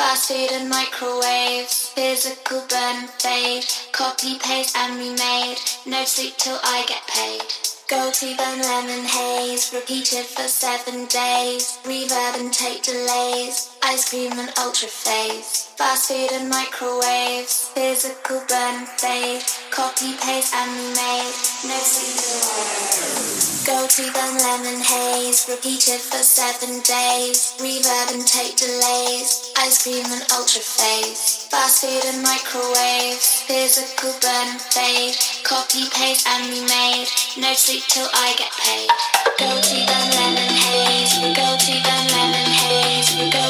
Fast food and microwaves, physical burn fade, copy paste and remade, no sleep till I get paid. Go to burn lemon haze, repeated for seven days, reverb and tape delays, ice cream and ultra faves, fast food and microwaves, physical burn and fade, copy paste and remade, no sleep. Go to the lemon haze, repeated for seven days, reverb and tape delays, ice cream and ultra faves, fast food and microwaves, physical burn and fade, copy paste and remade, no sleep till I get paid. Go to the lemon haze, go to the lemon haze, go.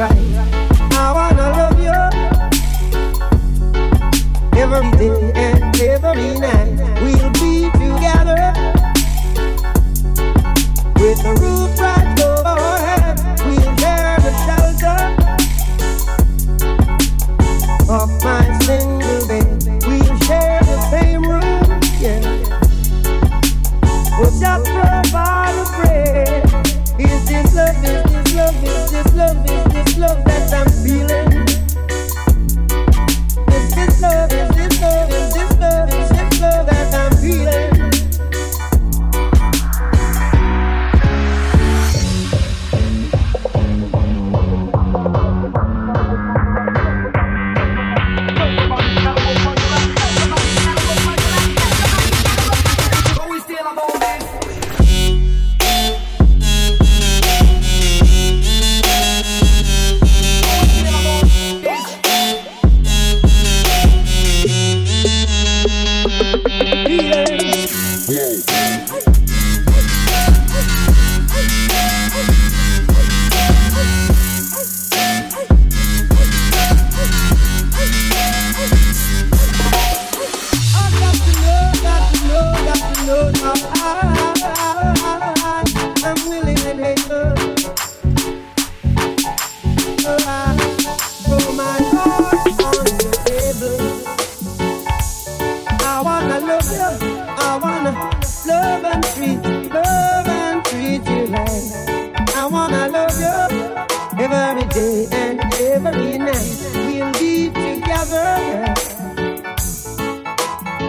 right. I wanna love you every day and every night.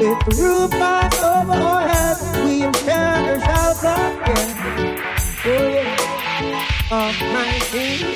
If the roof flies over our heads, we encounter shouts again. Oh yeah, of my finger.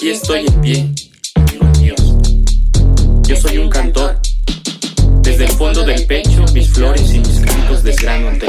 Aquí estoy en pie, los míos. Yo soy un cantor. Desde el fondo del pecho, mis flores y mis cantos desgranonte.